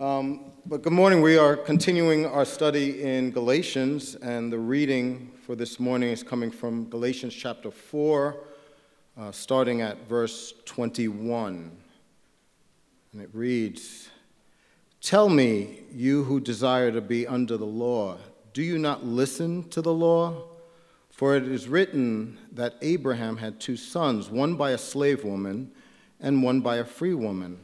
Um, but good morning. We are continuing our study in Galatians, and the reading for this morning is coming from Galatians chapter 4, uh, starting at verse 21. And it reads Tell me, you who desire to be under the law, do you not listen to the law? For it is written that Abraham had two sons, one by a slave woman and one by a free woman.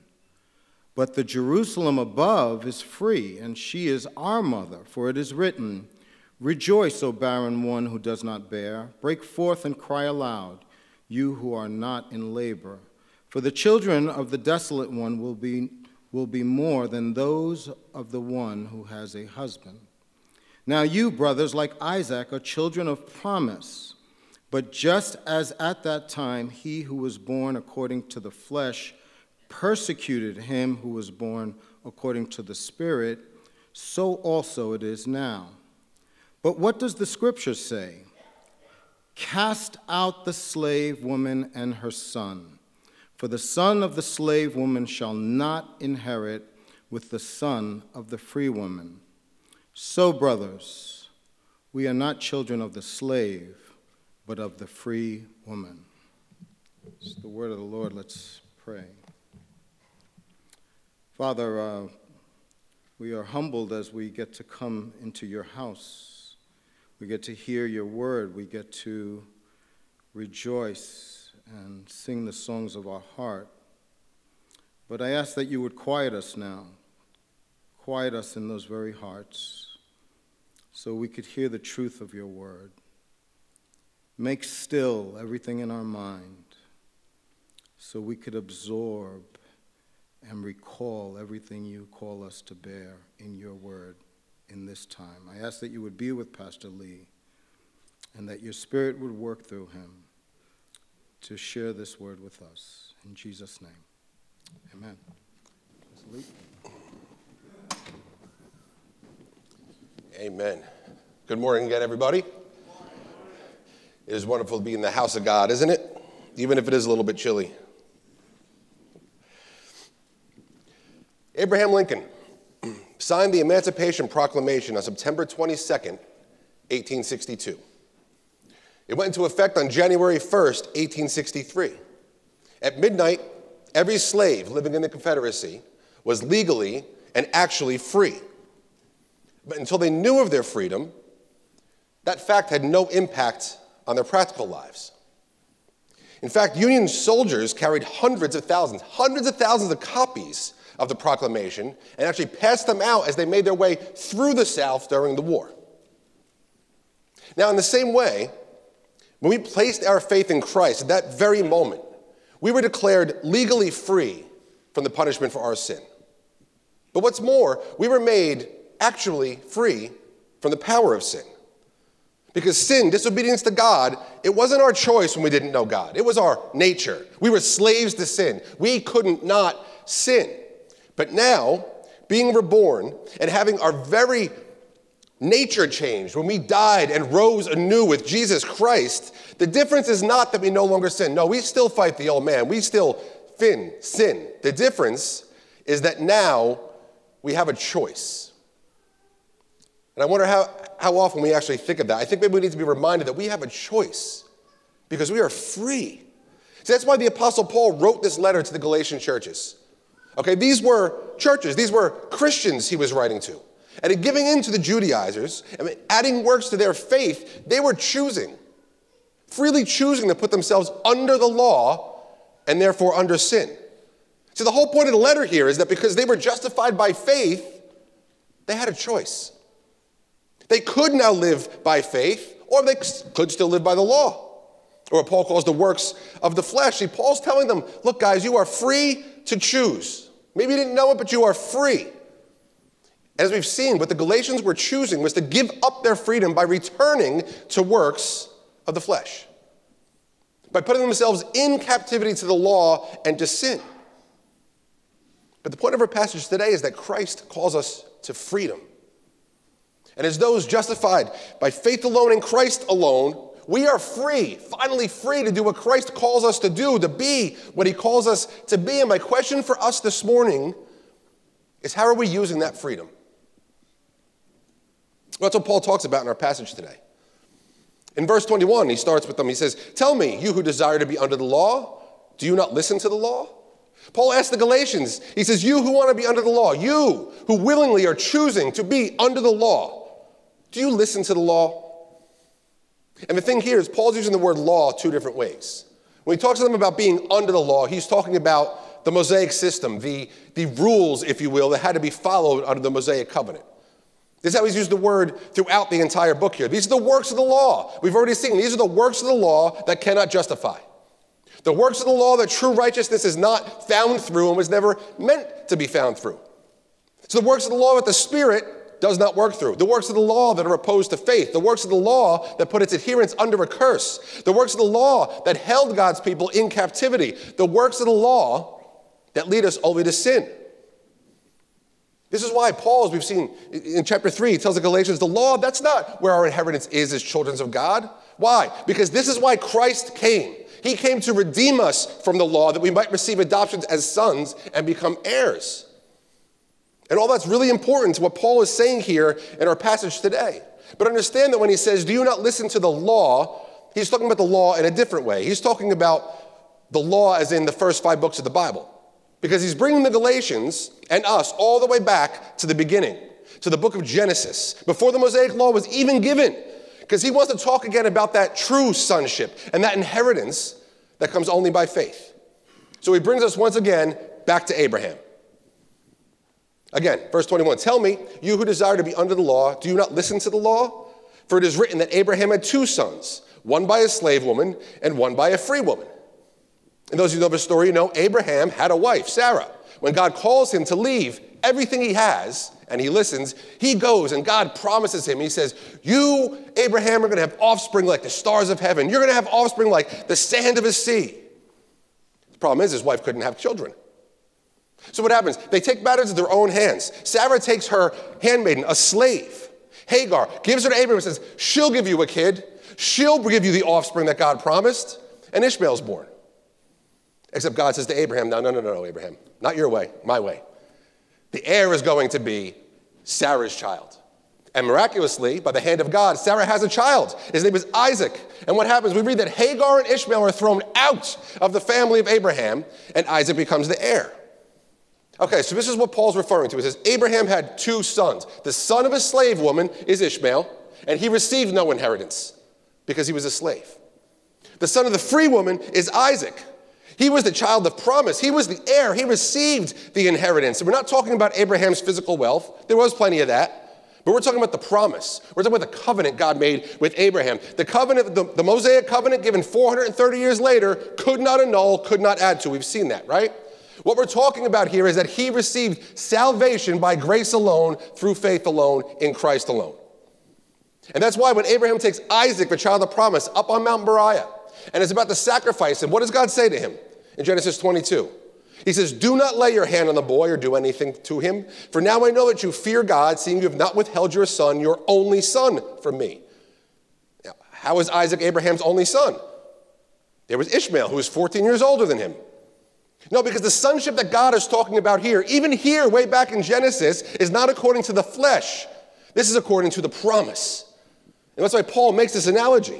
But the Jerusalem above is free, and she is our mother, for it is written, Rejoice, O barren one who does not bear. Break forth and cry aloud, you who are not in labor. For the children of the desolate one will be, will be more than those of the one who has a husband. Now, you, brothers, like Isaac, are children of promise. But just as at that time he who was born according to the flesh persecuted him who was born according to the Spirit, so also it is now. But what does the scripture say? Cast out the slave woman and her son, for the son of the slave woman shall not inherit with the son of the free woman. So, brothers, we are not children of the slave but of the free woman. It's the word of the Lord. Let's pray. Father, uh, we are humbled as we get to come into your house. We get to hear your word. We get to rejoice and sing the songs of our heart. But I ask that you would quiet us now, quiet us in those very hearts, so we could hear the truth of your word. Make still everything in our mind so we could absorb and recall everything you call us to bear in your word in this time. I ask that you would be with Pastor Lee and that your spirit would work through him to share this word with us. In Jesus' name, amen. Amen. Good morning again, everybody. It is wonderful to be in the house of God, isn't it? Even if it is a little bit chilly. Abraham Lincoln signed the Emancipation Proclamation on September 22, 1862. It went into effect on January 1, 1863. At midnight, every slave living in the Confederacy was legally and actually free. But until they knew of their freedom, that fact had no impact on their practical lives. In fact, Union soldiers carried hundreds of thousands, hundreds of thousands of copies of the proclamation and actually passed them out as they made their way through the South during the war. Now, in the same way, when we placed our faith in Christ at that very moment, we were declared legally free from the punishment for our sin. But what's more, we were made actually free from the power of sin. Because sin, disobedience to God, it wasn't our choice when we didn't know God. It was our nature. We were slaves to sin. We couldn't not sin. But now, being reborn and having our very nature changed when we died and rose anew with Jesus Christ, the difference is not that we no longer sin. No, we still fight the old man. We still fin, sin. The difference is that now we have a choice. And I wonder how, how often we actually think of that. I think maybe we need to be reminded that we have a choice because we are free. See, that's why the Apostle Paul wrote this letter to the Galatian churches. Okay, these were churches, these were Christians he was writing to. And in giving in to the Judaizers, and adding works to their faith, they were choosing, freely choosing to put themselves under the law and therefore under sin. See, the whole point of the letter here is that because they were justified by faith, they had a choice. They could now live by faith, or they could still live by the law, or what Paul calls the works of the flesh. See, Paul's telling them, look, guys, you are free to choose. Maybe you didn't know it, but you are free. As we've seen, what the Galatians were choosing was to give up their freedom by returning to works of the flesh, by putting themselves in captivity to the law and to sin. But the point of our passage today is that Christ calls us to freedom. And as those justified by faith alone in Christ alone, we are free, finally free to do what Christ calls us to do, to be what he calls us to be. And my question for us this morning is how are we using that freedom? Well, that's what Paul talks about in our passage today. In verse 21, he starts with them. He says, Tell me, you who desire to be under the law, do you not listen to the law? Paul asks the Galatians, he says, You who want to be under the law, you who willingly are choosing to be under the law, do you listen to the law? And the thing here is, Paul's using the word law two different ways. When he talks to them about being under the law, he's talking about the Mosaic system, the, the rules, if you will, that had to be followed under the Mosaic covenant. This is how he's used the word throughout the entire book here. These are the works of the law. We've already seen these are the works of the law that cannot justify. The works of the law that true righteousness is not found through and was never meant to be found through. So the works of the law that the Spirit does not work through. The works of the law that are opposed to faith. The works of the law that put its adherents under a curse. The works of the law that held God's people in captivity. The works of the law that lead us only to sin. This is why Paul, as we've seen in chapter 3, tells the Galatians the law, that's not where our inheritance is as children of God. Why? Because this is why Christ came. He came to redeem us from the law that we might receive adoptions as sons and become heirs. And all that's really important to what Paul is saying here in our passage today. But understand that when he says, Do you not listen to the law? He's talking about the law in a different way. He's talking about the law as in the first five books of the Bible. Because he's bringing the Galatians and us all the way back to the beginning, to the book of Genesis, before the Mosaic law was even given. Because he wants to talk again about that true sonship and that inheritance that comes only by faith. So he brings us once again back to Abraham. Again, verse 21 Tell me, you who desire to be under the law, do you not listen to the law? For it is written that Abraham had two sons, one by a slave woman and one by a free woman. And those of you who know the story, you know Abraham had a wife, Sarah. When God calls him to leave everything he has and he listens, he goes and God promises him, He says, You, Abraham, are going to have offspring like the stars of heaven. You're going to have offspring like the sand of the sea. The problem is, his wife couldn't have children. So what happens? They take matters into their own hands. Sarah takes her handmaiden, a slave, Hagar, gives her to Abraham and says, She'll give you a kid. She'll give you the offspring that God promised. And Ishmael's born. Except God says to Abraham, No, no, no, no, Abraham. Not your way, my way. The heir is going to be Sarah's child. And miraculously, by the hand of God, Sarah has a child. His name is Isaac. And what happens? We read that Hagar and Ishmael are thrown out of the family of Abraham, and Isaac becomes the heir. Okay, so this is what Paul's referring to. He says, Abraham had two sons. The son of a slave woman is Ishmael, and he received no inheritance because he was a slave. The son of the free woman is Isaac. He was the child of promise. He was the heir. He received the inheritance. And we're not talking about Abraham's physical wealth. There was plenty of that. But we're talking about the promise. We're talking about the covenant God made with Abraham. The covenant, the, the Mosaic covenant given 430 years later, could not annul, could not add to. We've seen that, right? What we're talking about here is that he received salvation by grace alone, through faith alone, in Christ alone. And that's why when Abraham takes Isaac, the child of promise, up on Mount Moriah and is about to sacrifice him, what does God say to him in Genesis 22? He says, Do not lay your hand on the boy or do anything to him, for now I know that you fear God, seeing you have not withheld your son, your only son, from me. Now, how is Isaac Abraham's only son? There was Ishmael, who was 14 years older than him. No, because the sonship that God is talking about here, even here, way back in Genesis, is not according to the flesh. This is according to the promise. And that's why Paul makes this analogy.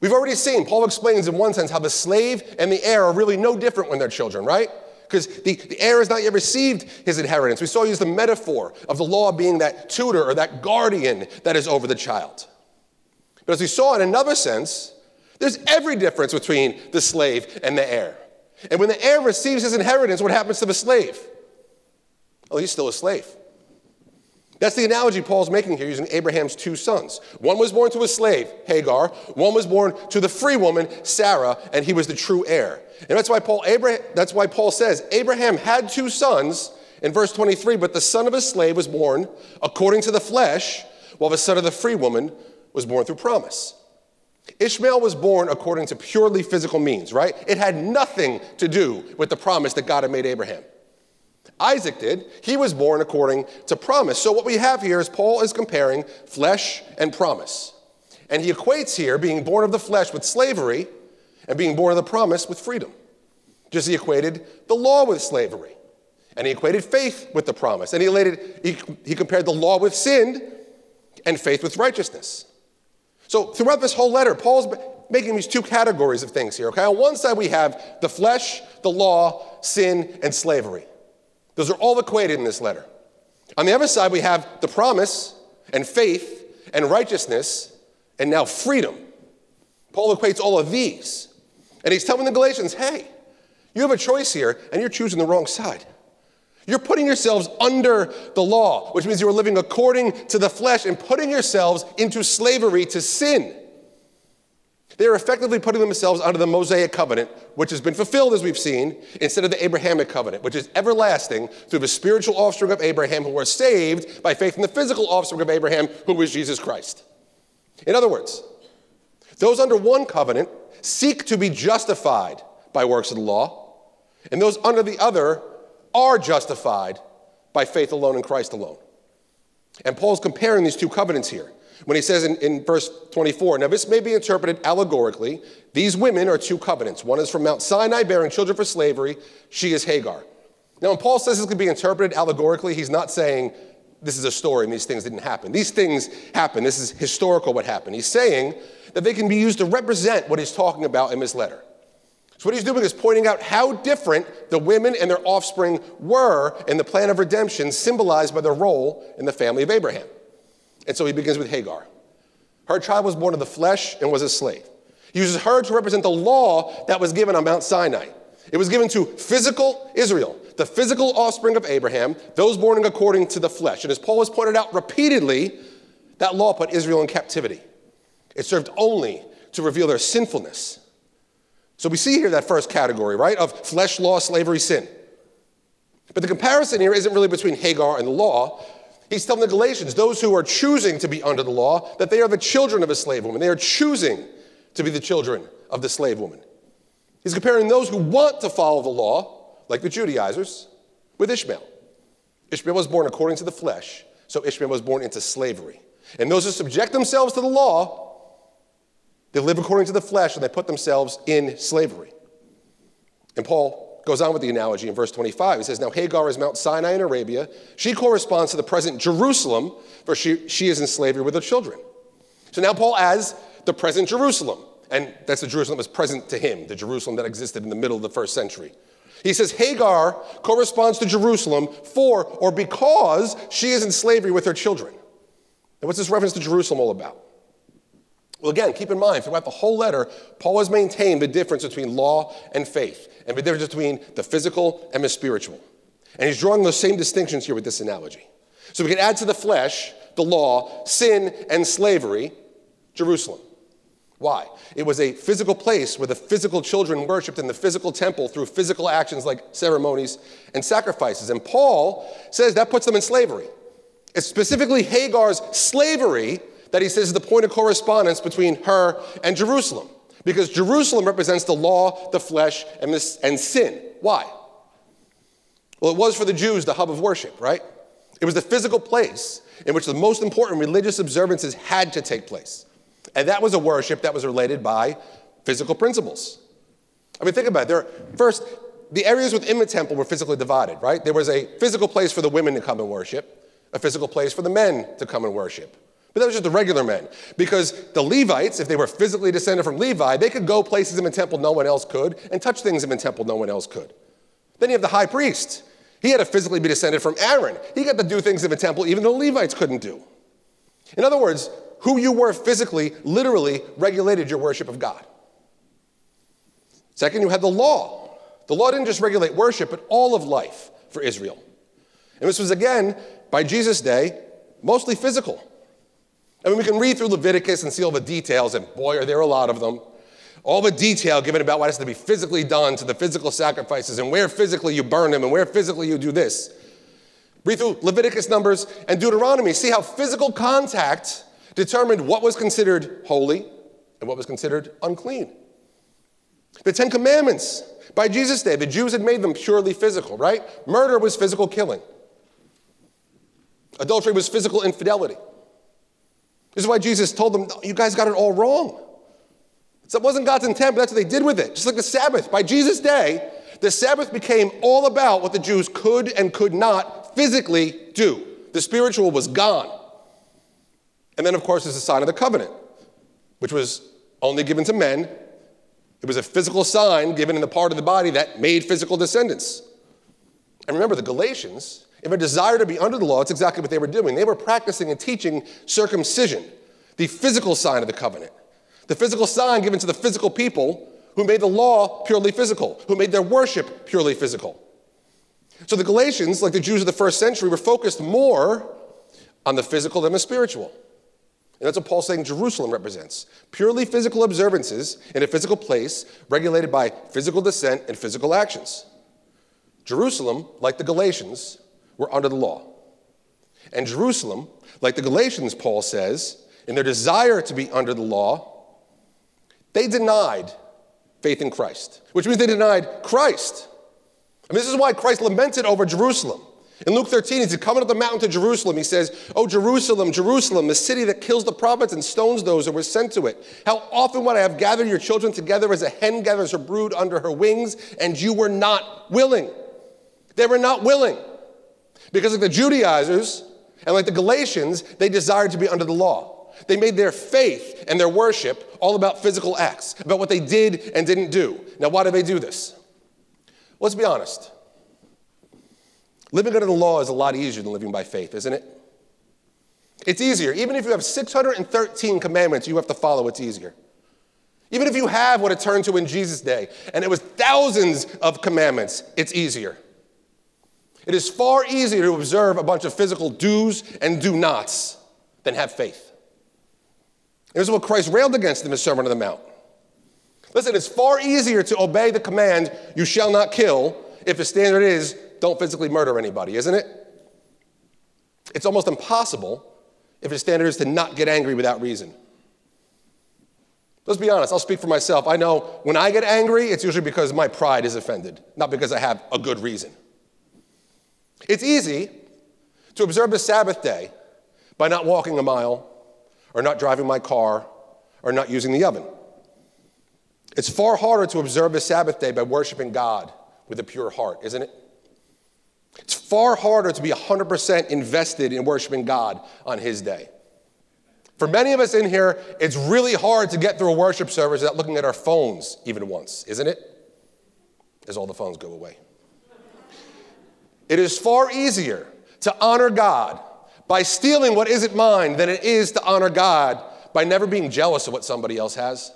We've already seen, Paul explains in one sense how the slave and the heir are really no different when they're children, right? Because the, the heir has not yet received his inheritance. We saw use the metaphor of the law being that tutor or that guardian that is over the child. But as we saw in another sense, there's every difference between the slave and the heir. And when the heir receives his inheritance, what happens to the slave? Oh, he's still a slave. That's the analogy Paul's making here using Abraham's two sons. One was born to a slave, Hagar. One was born to the free woman, Sarah, and he was the true heir. And that's why Paul, that's why Paul says Abraham had two sons, in verse 23, but the son of a slave was born according to the flesh, while the son of the free woman was born through promise. Ishmael was born according to purely physical means, right? It had nothing to do with the promise that God had made Abraham. Isaac did. He was born according to promise. So, what we have here is Paul is comparing flesh and promise. And he equates here being born of the flesh with slavery and being born of the promise with freedom. Just he equated the law with slavery. And he equated faith with the promise. And he, related, he, he compared the law with sin and faith with righteousness. So throughout this whole letter, Paul's making these two categories of things here. Okay, on one side we have the flesh, the law, sin, and slavery. Those are all equated in this letter. On the other side, we have the promise and faith and righteousness and now freedom. Paul equates all of these. And he's telling the Galatians, hey, you have a choice here, and you're choosing the wrong side. You're putting yourselves under the law, which means you're living according to the flesh and putting yourselves into slavery to sin. They are effectively putting themselves under the Mosaic covenant, which has been fulfilled, as we've seen, instead of the Abrahamic covenant, which is everlasting through the spiritual offspring of Abraham who are saved by faith in the physical offspring of Abraham, who is Jesus Christ. In other words, those under one covenant seek to be justified by works of the law, and those under the other are justified by faith alone in Christ alone. And Paul's comparing these two covenants here when he says in, in, verse 24, now this may be interpreted allegorically. These women are two covenants. One is from Mount Sinai, bearing children for slavery. She is Hagar. Now, when Paul says this can be interpreted allegorically, he's not saying this is a story and these things didn't happen. These things happen. This is historical what happened. He's saying that they can be used to represent what he's talking about in this letter. So, what he's doing is pointing out how different the women and their offspring were in the plan of redemption, symbolized by their role in the family of Abraham. And so he begins with Hagar. Her child was born of the flesh and was a slave. He uses her to represent the law that was given on Mount Sinai. It was given to physical Israel, the physical offspring of Abraham, those born according to the flesh. And as Paul has pointed out repeatedly, that law put Israel in captivity. It served only to reveal their sinfulness so we see here that first category, right, of flesh, law, slavery, sin. But the comparison here isn't really between Hagar and the law. He's telling the Galatians, those who are choosing to be under the law, that they are the children of a slave woman. They are choosing to be the children of the slave woman. He's comparing those who want to follow the law, like the Judaizers, with Ishmael. Ishmael was born according to the flesh, so Ishmael was born into slavery. And those who subject themselves to the law they live according to the flesh and they put themselves in slavery. And Paul goes on with the analogy in verse 25. He says, Now Hagar is Mount Sinai in Arabia. She corresponds to the present Jerusalem, for she, she is in slavery with her children. So now Paul adds the present Jerusalem. And that's the Jerusalem that was present to him, the Jerusalem that existed in the middle of the first century. He says Hagar corresponds to Jerusalem for or because she is in slavery with her children. And what's this reference to Jerusalem all about? Well, again, keep in mind, throughout the whole letter, Paul has maintained the difference between law and faith, and the difference between the physical and the spiritual. And he's drawing those same distinctions here with this analogy. So we can add to the flesh, the law, sin, and slavery, Jerusalem. Why? It was a physical place where the physical children worshiped in the physical temple through physical actions like ceremonies and sacrifices. And Paul says that puts them in slavery. It's specifically Hagar's slavery that he says is the point of correspondence between her and Jerusalem. Because Jerusalem represents the law, the flesh, and, and sin. Why? Well, it was for the Jews the hub of worship, right? It was the physical place in which the most important religious observances had to take place. And that was a worship that was related by physical principles. I mean, think about it. There, first, the areas within the temple were physically divided, right? There was a physical place for the women to come and worship, a physical place for the men to come and worship. But that was just the regular men. Because the Levites, if they were physically descended from Levi, they could go places in the temple no one else could and touch things in the temple no one else could. Then you have the high priest. He had to physically be descended from Aaron. He got to do things in the temple even the Levites couldn't do. In other words, who you were physically literally regulated your worship of God. Second, you had the law. The law didn't just regulate worship, but all of life for Israel. And this was, again, by Jesus' day, mostly physical. I mean, we can read through Leviticus and see all the details, and boy, are there a lot of them. All the detail given about what has to be physically done to the physical sacrifices and where physically you burn them and where physically you do this. Read through Leviticus, Numbers, and Deuteronomy. See how physical contact determined what was considered holy and what was considered unclean. The Ten Commandments, by Jesus' day, the Jews had made them purely physical, right? Murder was physical killing, adultery was physical infidelity. This is why Jesus told them, You guys got it all wrong. So it wasn't God's intent, but that's what they did with it. Just like the Sabbath. By Jesus' day, the Sabbath became all about what the Jews could and could not physically do. The spiritual was gone. And then, of course, there's the sign of the covenant, which was only given to men. It was a physical sign given in the part of the body that made physical descendants. And remember, the Galatians, if a desire to be under the law, it's exactly what they were doing. They were practicing and teaching circumcision, the physical sign of the covenant. The physical sign given to the physical people who made the law purely physical, who made their worship purely physical. So the Galatians, like the Jews of the first century, were focused more on the physical than the spiritual. And that's what Paul's saying Jerusalem represents purely physical observances in a physical place, regulated by physical descent and physical actions. Jerusalem, like the Galatians, were under the law. And Jerusalem, like the Galatians, Paul says, in their desire to be under the law, they denied faith in Christ, which means they denied Christ. And this is why Christ lamented over Jerusalem. In Luke 13, he's coming up the mountain to Jerusalem, he says, Oh, Jerusalem, Jerusalem, the city that kills the prophets and stones those who were sent to it. How often would I have gathered your children together as a hen gathers her brood under her wings, and you were not willing. They were not willing. Because like the Judaizers and like the Galatians, they desired to be under the law. They made their faith and their worship all about physical acts, about what they did and didn't do. Now, why do they do this? Let's be honest. Living under the law is a lot easier than living by faith, isn't it? It's easier. Even if you have 613 commandments you have to follow, it's easier. Even if you have what it turned to in Jesus' day, and it was thousands of commandments, it's easier. It is far easier to observe a bunch of physical do's and do nots than have faith. This is what Christ railed against in the Sermon on the Mount. Listen, it's far easier to obey the command, you shall not kill, if the standard is, don't physically murder anybody, isn't it? It's almost impossible if the standard is to not get angry without reason. Let's be honest, I'll speak for myself. I know when I get angry, it's usually because my pride is offended, not because I have a good reason. It's easy to observe the Sabbath day by not walking a mile, or not driving my car, or not using the oven. It's far harder to observe the Sabbath day by worshiping God with a pure heart, isn't it? It's far harder to be 100% invested in worshiping God on His day. For many of us in here, it's really hard to get through a worship service without looking at our phones even once, isn't it? As all the phones go away. It is far easier to honor God by stealing what isn't mine than it is to honor God by never being jealous of what somebody else has.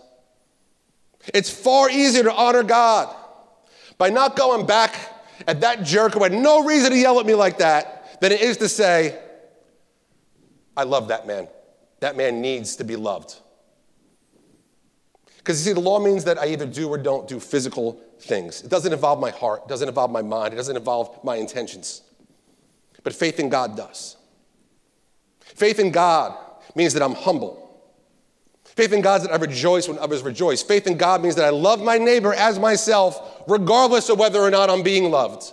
It's far easier to honor God by not going back at that jerk who had no reason to yell at me like that than it is to say, I love that man. That man needs to be loved. Because you see, the law means that I either do or don't do physical things. It doesn't involve my heart, it doesn't involve my mind, it doesn't involve my intentions. But faith in God does. Faith in God means that I'm humble. Faith in God is that I rejoice when others rejoice. Faith in God means that I love my neighbor as myself, regardless of whether or not I'm being loved.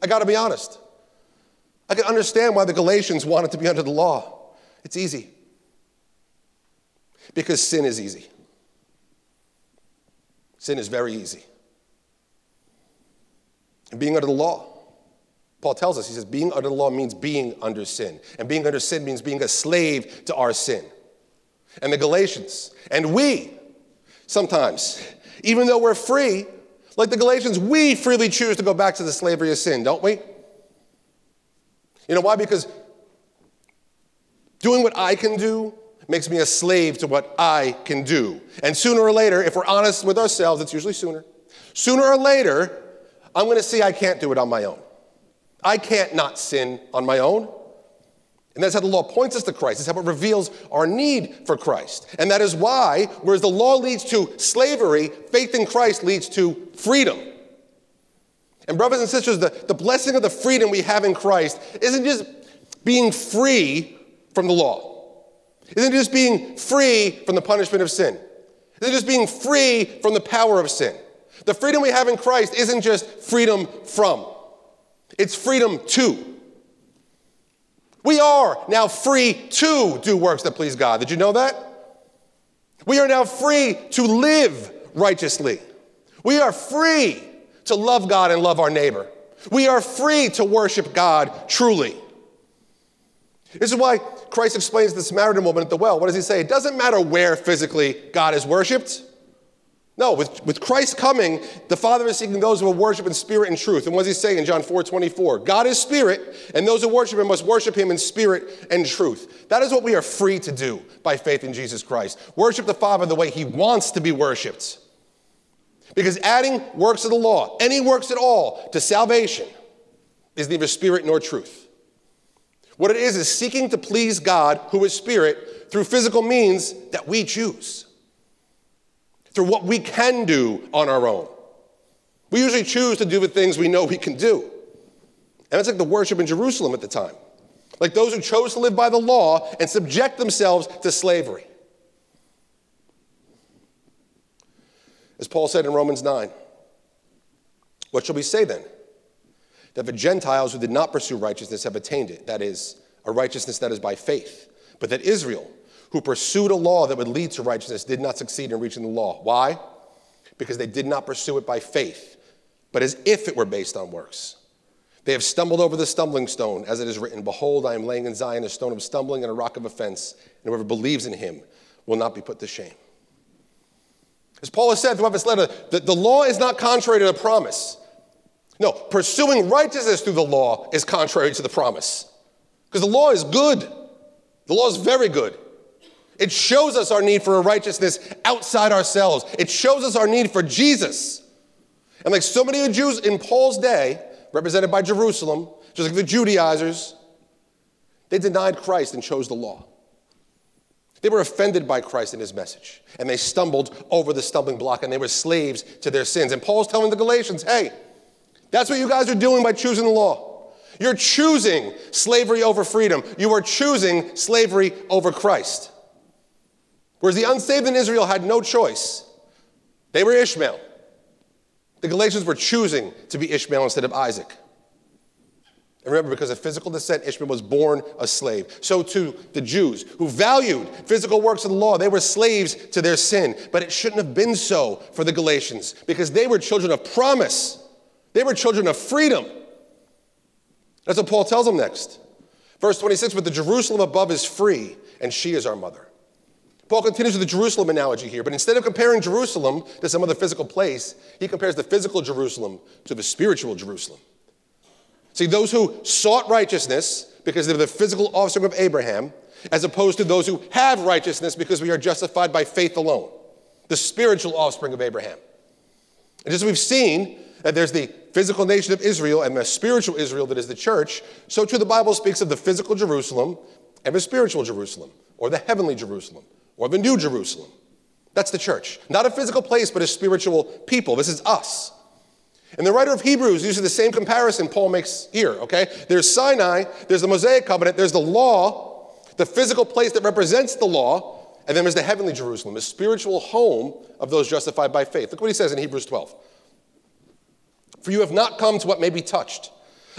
I got to be honest. I can understand why the Galatians wanted to be under the law. It's easy. Because sin is easy. Sin is very easy. And being under the law Paul tells us, he says, being under the law means being under sin. And being under sin means being a slave to our sin. And the Galatians, and we, sometimes, even though we're free, like the Galatians, we freely choose to go back to the slavery of sin, don't we? You know why? Because doing what I can do makes me a slave to what I can do. And sooner or later, if we're honest with ourselves, it's usually sooner, sooner or later, I'm going to see I can't do it on my own. I can't not sin on my own. And that's how the law points us to Christ. It's how it reveals our need for Christ. And that is why, whereas the law leads to slavery, faith in Christ leads to freedom. And, brothers and sisters, the, the blessing of the freedom we have in Christ isn't just being free from the law, isn't it just being free from the punishment of sin, isn't it just being free from the power of sin. The freedom we have in Christ isn't just freedom from, it's freedom to. We are now free to do works that please God. Did you know that? We are now free to live righteously. We are free to love God and love our neighbor. We are free to worship God truly. This is why Christ explains the Samaritan woman at the well. What does he say? It doesn't matter where physically God is worshiped. No, with, with Christ coming, the Father is seeking those who will worship in spirit and truth. And what does he say in John 4 24? God is spirit, and those who worship him must worship him in spirit and truth. That is what we are free to do by faith in Jesus Christ. Worship the Father the way he wants to be worshiped. Because adding works of the law, any works at all, to salvation is neither spirit nor truth. What it is is seeking to please God, who is spirit, through physical means that we choose, through what we can do on our own. We usually choose to do the things we know we can do. And that's like the worship in Jerusalem at the time. Like those who chose to live by the law and subject themselves to slavery. As Paul said in Romans 9, what shall we say then? That the Gentiles who did not pursue righteousness have attained it, that is, a righteousness that is by faith, but that Israel, who pursued a law that would lead to righteousness, did not succeed in reaching the law. Why? Because they did not pursue it by faith, but as if it were based on works. They have stumbled over the stumbling stone, as it is written Behold, I am laying in Zion a stone of stumbling and a rock of offense, and whoever believes in him will not be put to shame. As Paul has said throughout this letter, the, the law is not contrary to the promise. No, pursuing righteousness through the law is contrary to the promise. Because the law is good. The law is very good. It shows us our need for a righteousness outside ourselves. It shows us our need for Jesus. And like so many of the Jews in Paul's day, represented by Jerusalem, just like the Judaizers, they denied Christ and chose the law. They were offended by Christ and his message, and they stumbled over the stumbling block and they were slaves to their sins. And Paul's telling the Galatians, hey, that's what you guys are doing by choosing the law. You're choosing slavery over freedom. You are choosing slavery over Christ. Whereas the unsaved in Israel had no choice, they were Ishmael. The Galatians were choosing to be Ishmael instead of Isaac. And remember, because of physical descent, Ishmael was born a slave. So too the Jews, who valued physical works of the law, they were slaves to their sin. But it shouldn't have been so for the Galatians, because they were children of promise. They were children of freedom. That's what Paul tells them next. Verse 26 But the Jerusalem above is free, and she is our mother. Paul continues with the Jerusalem analogy here, but instead of comparing Jerusalem to some other physical place, he compares the physical Jerusalem to the spiritual Jerusalem. See, those who sought righteousness because they're the physical offspring of Abraham, as opposed to those who have righteousness because we are justified by faith alone, the spiritual offspring of Abraham. And as we've seen, that there's the physical nation of Israel and the spiritual Israel that is the church, so too the Bible speaks of the physical Jerusalem and the spiritual Jerusalem, or the heavenly Jerusalem, or the new Jerusalem. That's the church. Not a physical place, but a spiritual people. This is us. And the writer of Hebrews uses the same comparison Paul makes here, okay? There's Sinai, there's the Mosaic covenant, there's the law, the physical place that represents the law, and then there's the heavenly Jerusalem, the spiritual home of those justified by faith. Look what he says in Hebrews 12. For you have not come to what may be touched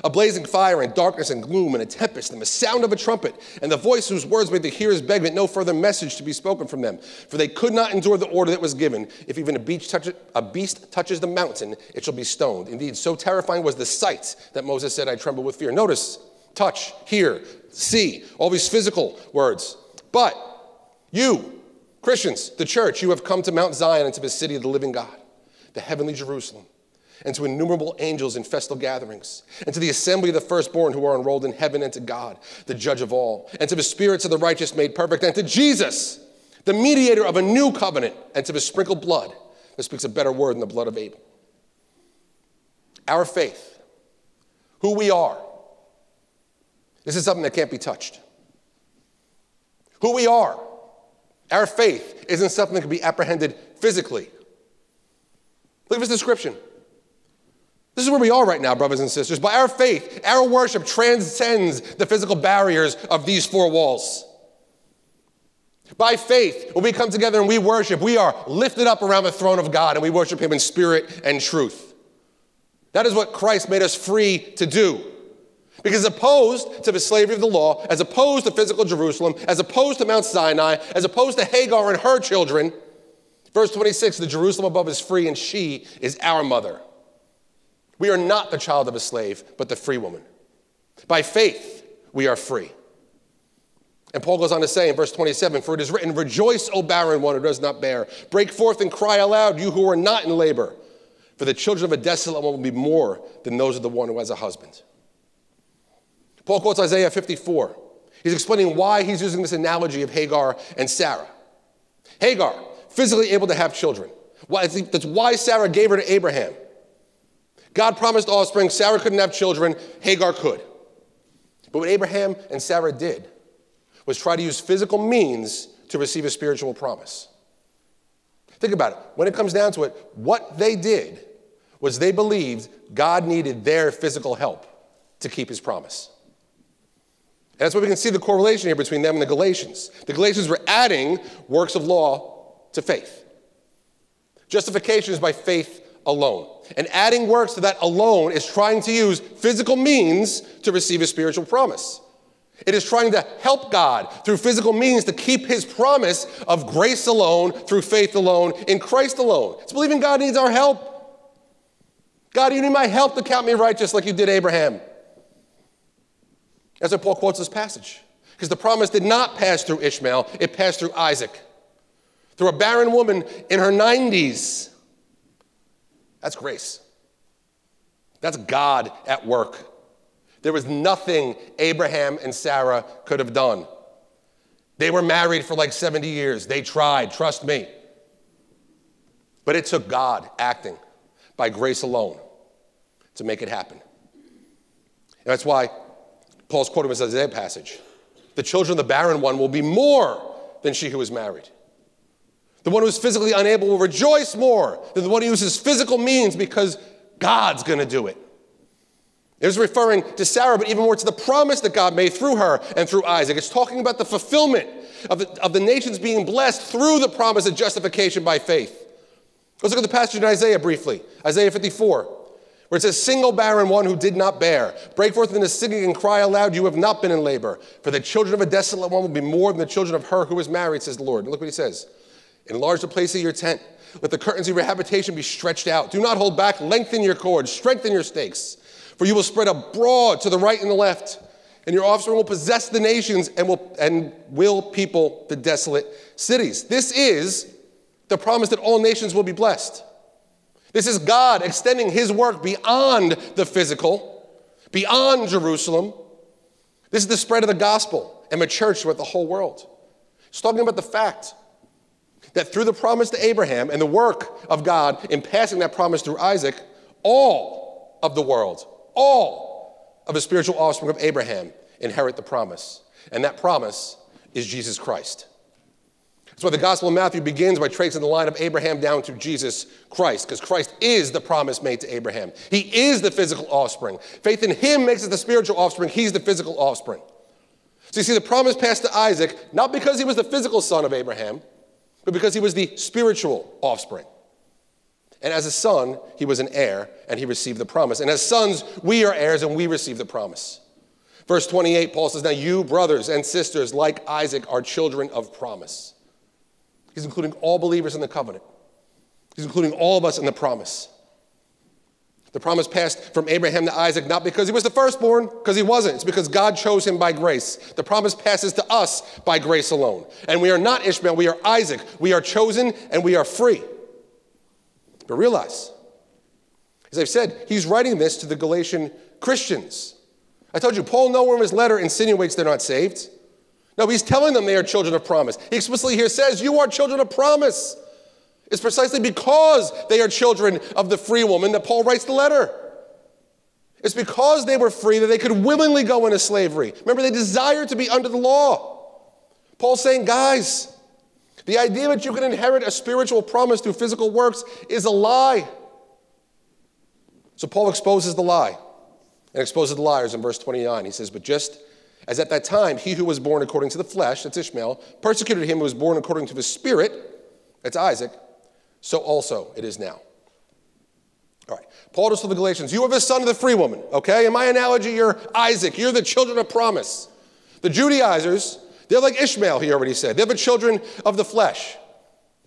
a blazing fire and darkness and gloom and a tempest and the sound of a trumpet and the voice whose words made the hearers beg that no further message to be spoken from them. For they could not endure the order that was given. If even a a beast touches the mountain, it shall be stoned. Indeed, so terrifying was the sight that Moses said, I tremble with fear. Notice, touch, hear, see, all these physical words. But you, Christians, the church, you have come to Mount Zion and to the city of the living God, the heavenly Jerusalem and to innumerable angels in festal gatherings, and to the assembly of the firstborn who are enrolled in heaven, and to God, the judge of all, and to the spirits of the righteous made perfect, and to Jesus, the mediator of a new covenant, and to the sprinkled blood that speaks a better word than the blood of Abel. Our faith, who we are, this is something that can't be touched. Who we are, our faith isn't something that can be apprehended physically. Look at this description. This is where we are right now, brothers and sisters. By our faith, our worship transcends the physical barriers of these four walls. By faith, when we come together and we worship, we are lifted up around the throne of God and we worship Him in spirit and truth. That is what Christ made us free to do. Because opposed to the slavery of the law, as opposed to physical Jerusalem, as opposed to Mount Sinai, as opposed to Hagar and her children, verse 26, the Jerusalem above is free and she is our mother. We are not the child of a slave, but the free woman. By faith, we are free. And Paul goes on to say in verse 27 For it is written, Rejoice, O barren one who does not bear. Break forth and cry aloud, you who are not in labor. For the children of a desolate one will be more than those of the one who has a husband. Paul quotes Isaiah 54. He's explaining why he's using this analogy of Hagar and Sarah. Hagar, physically able to have children. That's why Sarah gave her to Abraham. God promised offspring. Sarah couldn't have children. Hagar could. But what Abraham and Sarah did was try to use physical means to receive a spiritual promise. Think about it. When it comes down to it, what they did was they believed God needed their physical help to keep his promise. And that's why we can see the correlation here between them and the Galatians. The Galatians were adding works of law to faith. Justification is by faith alone. And adding works to that alone is trying to use physical means to receive a spiritual promise. It is trying to help God through physical means to keep his promise of grace alone, through faith alone, in Christ alone. It's believing God needs our help. God, you need my help to count me righteous like you did Abraham. That's why Paul quotes this passage. Because the promise did not pass through Ishmael, it passed through Isaac. Through a barren woman in her 90s. That's grace. That's God at work. There was nothing Abraham and Sarah could have done. They were married for like 70 years. They tried, trust me. But it took God acting by grace alone to make it happen. And that's why Paul's quoting this Isaiah passage. The children of the barren one will be more than she who is married. The one who is physically unable will rejoice more than the one who uses physical means because God's going to do it. It was referring to Sarah, but even more to the promise that God made through her and through Isaac. It's talking about the fulfillment of the, of the nations being blessed through the promise of justification by faith. Let's look at the passage in Isaiah briefly Isaiah 54, where it says, Single barren one who did not bear, break forth into singing and cry aloud, You have not been in labor. For the children of a desolate one will be more than the children of her who is married, says the Lord. And look what he says Enlarge the place of your tent. Let the curtains of your habitation be stretched out. Do not hold back. Lengthen your cords. Strengthen your stakes. For you will spread abroad to the right and the left, and your offspring will possess the nations and will, and will people the desolate cities. This is the promise that all nations will be blessed. This is God extending his work beyond the physical, beyond Jerusalem. This is the spread of the gospel and the church throughout the whole world. It's talking about the fact that through the promise to Abraham and the work of God in passing that promise through Isaac, all of the world all of the spiritual offspring of Abraham inherit the promise. And that promise is Jesus Christ. That's why the Gospel of Matthew begins by tracing the line of Abraham down to Jesus Christ, because Christ is the promise made to Abraham. He is the physical offspring. Faith in him makes it the spiritual offspring. He's the physical offspring. So you see, the promise passed to Isaac, not because he was the physical son of Abraham, but because he was the spiritual offspring. And as a son, he was an heir and he received the promise. And as sons, we are heirs and we receive the promise. Verse 28, Paul says, Now you, brothers and sisters, like Isaac, are children of promise. He's including all believers in the covenant, he's including all of us in the promise. The promise passed from Abraham to Isaac not because he was the firstborn, because he wasn't. It's because God chose him by grace. The promise passes to us by grace alone. And we are not Ishmael, we are Isaac. We are chosen and we are free. But realize, as I've said, he's writing this to the Galatian Christians. I told you, Paul nowhere in his letter insinuates they're not saved. No, he's telling them they are children of promise. He explicitly here says, You are children of promise. It's precisely because they are children of the free woman that Paul writes the letter. It's because they were free that they could willingly go into slavery. Remember, they desired to be under the law. Paul's saying, Guys, the idea that you can inherit a spiritual promise through physical works is a lie. So Paul exposes the lie and exposes the liars in verse 29. He says, But just as at that time he who was born according to the flesh, that's Ishmael, persecuted him who was born according to the spirit, that's Isaac, so also it is now. All right. Paul tells the Galatians, You are the son of the free woman, okay? In my analogy, you're Isaac. You're the children of promise. The Judaizers, they're like Ishmael, he already said. They're the children of the flesh.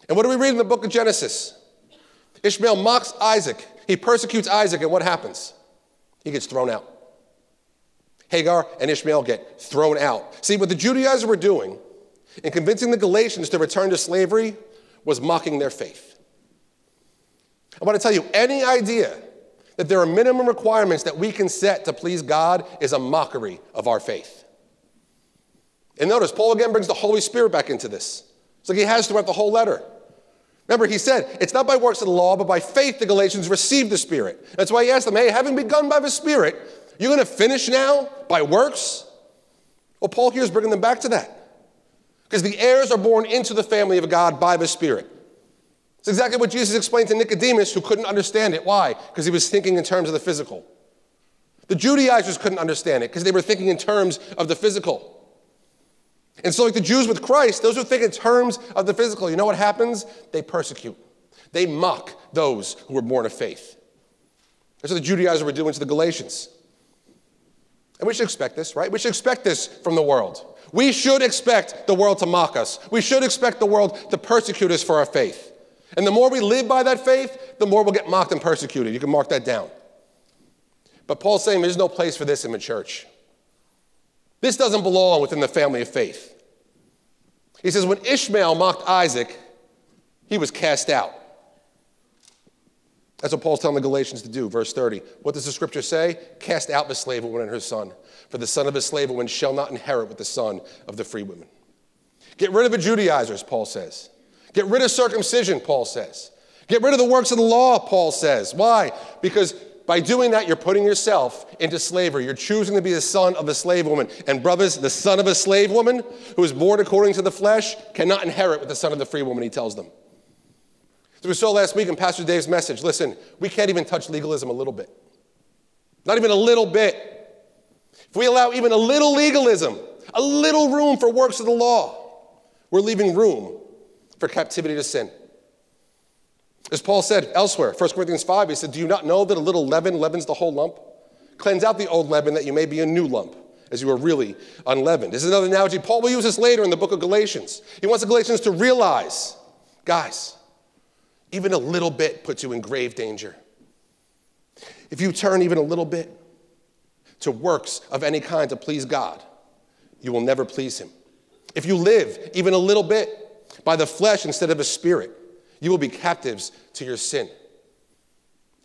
And what do we read in the book of Genesis? Ishmael mocks Isaac. He persecutes Isaac, and what happens? He gets thrown out. Hagar and Ishmael get thrown out. See, what the Judaizers were doing in convincing the Galatians to return to slavery was mocking their faith. I want to tell you any idea that there are minimum requirements that we can set to please God is a mockery of our faith. And notice, Paul again brings the Holy Spirit back into this. It's like he has throughout the whole letter. Remember, he said, it's not by works of the law, but by faith the Galatians received the Spirit. That's why he asked them, hey, having begun by the Spirit, you're going to finish now by works? Well, Paul here is bringing them back to that. Because the heirs are born into the family of God by the Spirit. It's exactly what Jesus explained to Nicodemus, who couldn't understand it. Why? Because he was thinking in terms of the physical. The Judaizers couldn't understand it because they were thinking in terms of the physical. And so, like the Jews with Christ, those who think in terms of the physical, you know what happens? They persecute, they mock those who were born of faith. That's what the Judaizers were doing to the Galatians. And we should expect this, right? We should expect this from the world. We should expect the world to mock us. We should expect the world to persecute us for our faith. And the more we live by that faith, the more we'll get mocked and persecuted. You can mark that down. But Paul's saying there's no place for this in the church. This doesn't belong within the family of faith. He says, when Ishmael mocked Isaac, he was cast out. That's what Paul's telling the Galatians to do. Verse 30. What does the scripture say? Cast out the slave woman and her son, for the son of a slave woman shall not inherit with the son of the free woman. Get rid of the Judaizers, Paul says. Get rid of circumcision, Paul says. Get rid of the works of the law, Paul says. Why? Because by doing that, you're putting yourself into slavery. You're choosing to be the son of a slave woman. And, brothers, the son of a slave woman who is born according to the flesh cannot inherit with the son of the free woman, he tells them. So we saw last week in Pastor Dave's message listen, we can't even touch legalism a little bit. Not even a little bit. If we allow even a little legalism, a little room for works of the law, we're leaving room for captivity to sin. As Paul said elsewhere, 1 Corinthians 5, he said, Do you not know that a little leaven leavens the whole lump? Cleanse out the old leaven that you may be a new lump, as you are really unleavened. This is another analogy. Paul will use this later in the book of Galatians. He wants the Galatians to realize, guys, even a little bit puts you in grave danger. If you turn even a little bit to works of any kind to please God, you will never please Him. If you live even a little bit by the flesh instead of a spirit. You will be captives to your sin.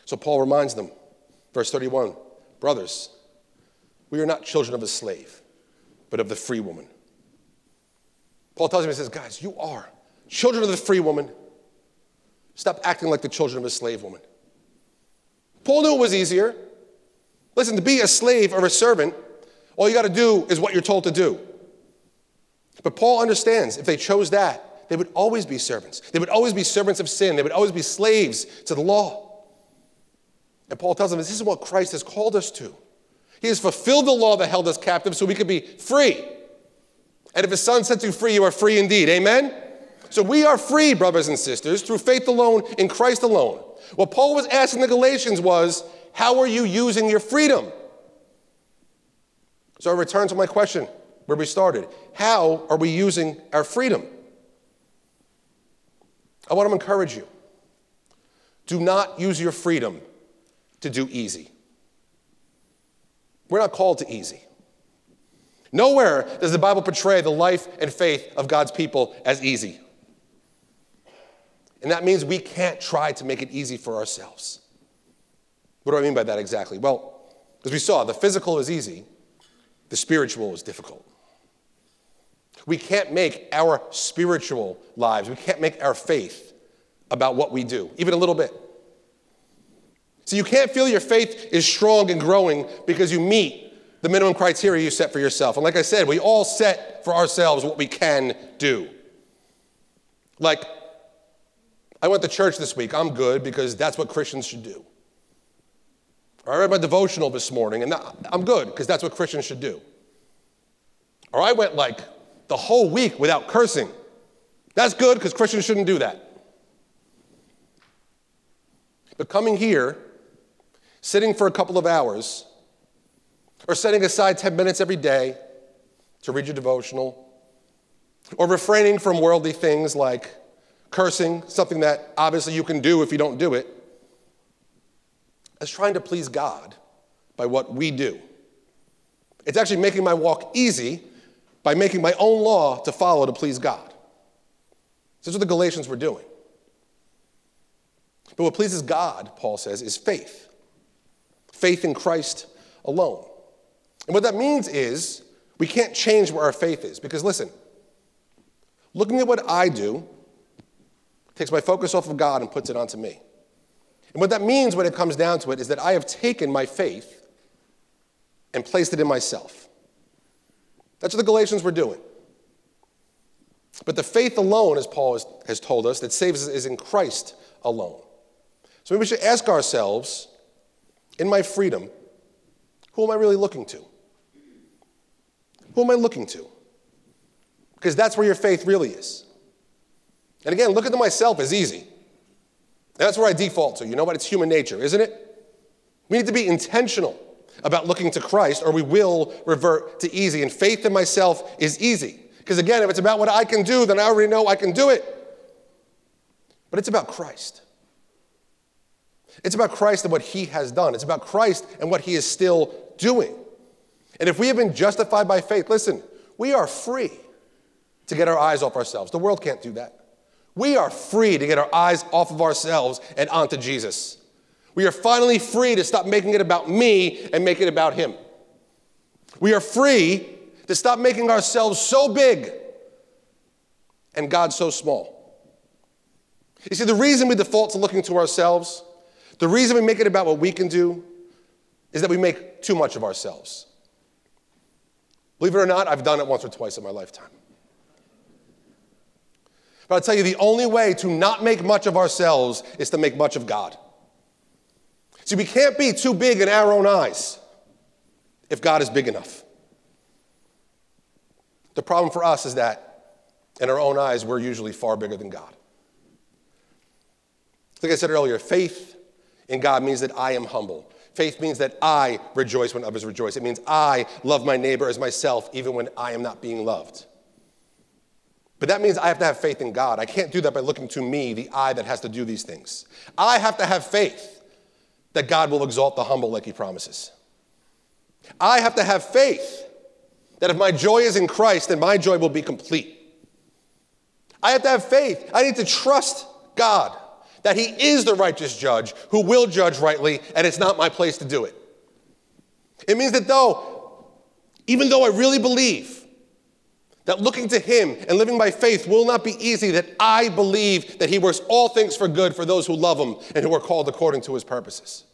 So Paul reminds them, verse 31 Brothers, we are not children of a slave, but of the free woman. Paul tells him, he says, Guys, you are children of the free woman. Stop acting like the children of a slave woman. Paul knew it was easier. Listen, to be a slave or a servant, all you got to do is what you're told to do. But Paul understands if they chose that, they would always be servants. They would always be servants of sin. They would always be slaves to the law. And Paul tells them this is what Christ has called us to. He has fulfilled the law that held us captive so we could be free. And if his son sets you free, you are free indeed. Amen? So we are free, brothers and sisters, through faith alone, in Christ alone. What Paul was asking the Galatians was, how are you using your freedom? So I return to my question where we started. How are we using our freedom? I want to encourage you do not use your freedom to do easy. We're not called to easy. Nowhere does the Bible portray the life and faith of God's people as easy. And that means we can't try to make it easy for ourselves. What do I mean by that exactly? Well, as we saw, the physical is easy, the spiritual is difficult. We can't make our spiritual lives, we can't make our faith about what we do, even a little bit. So you can't feel your faith is strong and growing because you meet the minimum criteria you set for yourself. And like I said, we all set for ourselves what we can do. Like, I went to church this week. I'm good because that's what Christians should do. Or I read my devotional this morning, and I'm good because that's what Christians should do. Or I went like the whole week without cursing. That's good because Christians shouldn't do that. But coming here, sitting for a couple of hours, or setting aside 10 minutes every day to read your devotional, or refraining from worldly things like cursing, something that obviously you can do if you don't do it, as trying to please God by what we do. It's actually making my walk easy by making my own law to follow to please God. This is what the Galatians were doing. But what pleases God, Paul says, is faith faith in Christ alone. And what that means is we can't change where our faith is. Because listen, looking at what I do takes my focus off of God and puts it onto me. And what that means when it comes down to it is that I have taken my faith and placed it in myself. That's what the Galatians were doing. But the faith alone, as Paul has, told us, that saves us is in Christ alone. So maybe we should ask ourselves in my freedom, who am I really looking to? Who am I looking to? Because that's where your faith really is. And again, looking to myself is easy. That's where I default to. You know what? It's human nature, isn't it? We need to be intentional about looking to Christ, or we will revert to easy. And faith in myself is easy. Because again, if it's about what I can do, then I already know I can do it. But it's about Christ. It's about Christ and what he has done. It's about Christ and what he is still doing. And if we have been justified by faith, listen, we are free to get our eyes off ourselves. The world can't do that. We are free to get our eyes off of ourselves and onto Jesus. We are finally free to stop making it about me and make it about Him. We are free to stop making ourselves so big and God so small. You see, the reason we default to looking to ourselves, the reason we make it about what we can do, is that we make too much of ourselves. Believe it or not, I've done it once or twice in my lifetime. But I'll tell you, the only way to not make much of ourselves is to make much of God. See, we can't be too big in our own eyes if God is big enough. The problem for us is that in our own eyes, we're usually far bigger than God. Like I said earlier, faith in God means that I am humble. Faith means that I rejoice when others rejoice. It means I love my neighbor as myself, even when I am not being loved. But that means I have to have faith in God. I can't do that by looking to me, the I that has to do these things. I have to have faith that God will exalt the humble like he promises. I have to have faith that if my joy is in Christ, then my joy will be complete. I have to have faith. I need to trust God that He is the righteous judge who will judge rightly, and it's not my place to do it. It means that though, even though I really believe that looking to Him and living by faith will not be easy, that I believe that He works all things for good for those who love Him and who are called according to His purposes.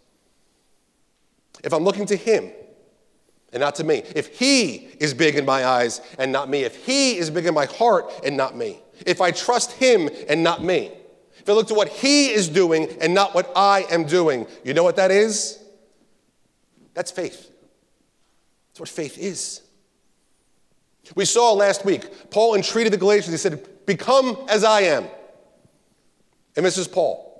If I'm looking to Him and not to me, if He is big in my eyes and not me, if He is big in my heart and not me, if I trust Him and not me, if I look to what He is doing and not what I am doing, you know what that is? That's faith. That's what faith is. We saw last week, Paul entreated the Galatians, he said, Become as I am. And this is Paul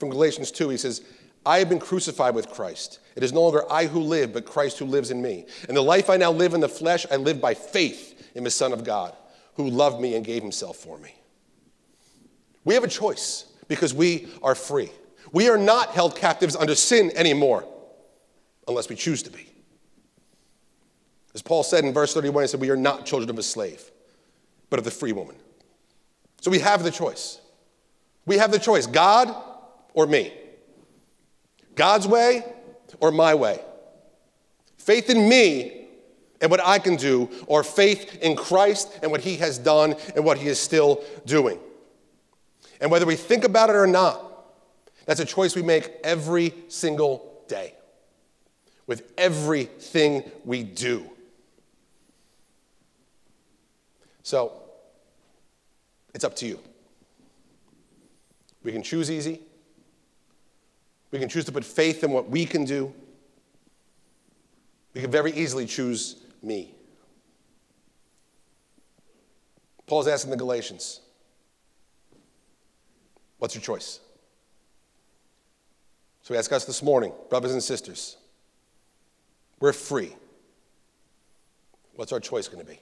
from Galatians 2. He says, I have been crucified with Christ. It is no longer I who live, but Christ who lives in me. And the life I now live in the flesh, I live by faith in the Son of God, who loved me and gave himself for me. We have a choice because we are free. We are not held captives under sin anymore, unless we choose to be. As Paul said in verse 31, he said, We are not children of a slave, but of the free woman. So we have the choice. We have the choice God or me, God's way or my way. Faith in me and what I can do, or faith in Christ and what he has done and what he is still doing. And whether we think about it or not, that's a choice we make every single day with everything we do. So, it's up to you. We can choose easy. We can choose to put faith in what we can do, We can very easily choose me. Paul's asking the Galatians, What's your choice? So we ask us this morning, brothers and sisters, we're free. What's our choice going to be?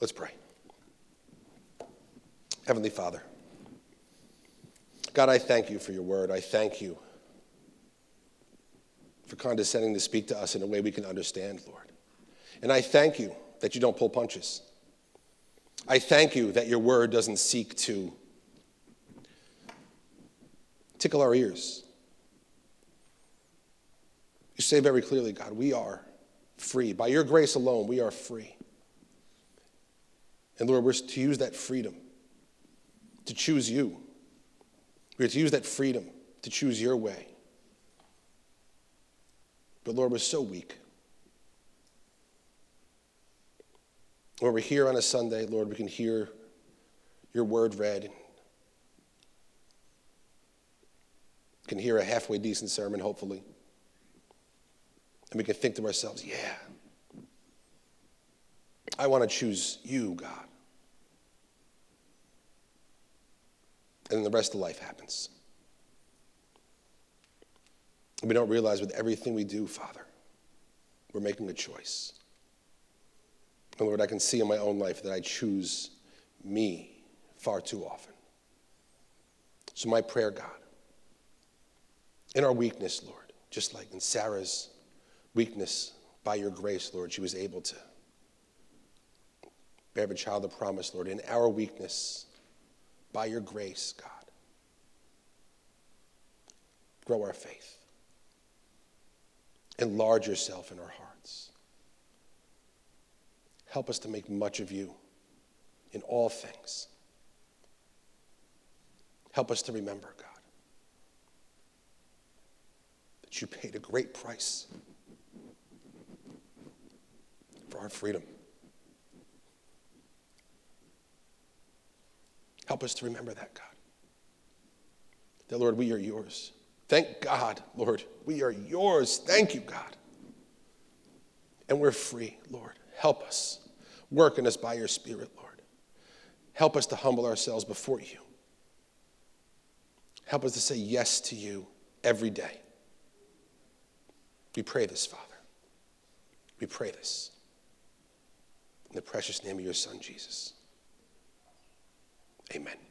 Let's pray. Heavenly Father, God, I thank you for your word. I thank you for condescending to speak to us in a way we can understand, Lord. And I thank you that you don't pull punches. I thank you that your word doesn't seek to tickle our ears. You say very clearly, God, we are free. By your grace alone, we are free. And Lord, we're to use that freedom to choose you. We're to use that freedom to choose your way. But Lord, we're so weak. Lord, we're here on a Sunday, Lord, we can hear your word read. Can hear a halfway decent sermon, hopefully. And we can think to ourselves, yeah, I want to choose you, God. And then the rest of life happens. We don't realize with everything we do, Father, we're making a choice. And Lord, I can see in my own life that I choose me far too often. So, my prayer, God, in our weakness, Lord, just like in Sarah's weakness, by your grace, Lord, she was able to bear a child of promise, Lord. In our weakness, by your grace, God, grow our faith. Enlarge yourself in our hearts. Help us to make much of you in all things. Help us to remember, God, that you paid a great price for our freedom. Help us to remember that, God. That, Lord, we are yours. Thank God, Lord. We are yours. Thank you, God. And we're free, Lord. Help us. Work in us by your Spirit, Lord. Help us to humble ourselves before you. Help us to say yes to you every day. We pray this, Father. We pray this. In the precious name of your Son, Jesus. Amen.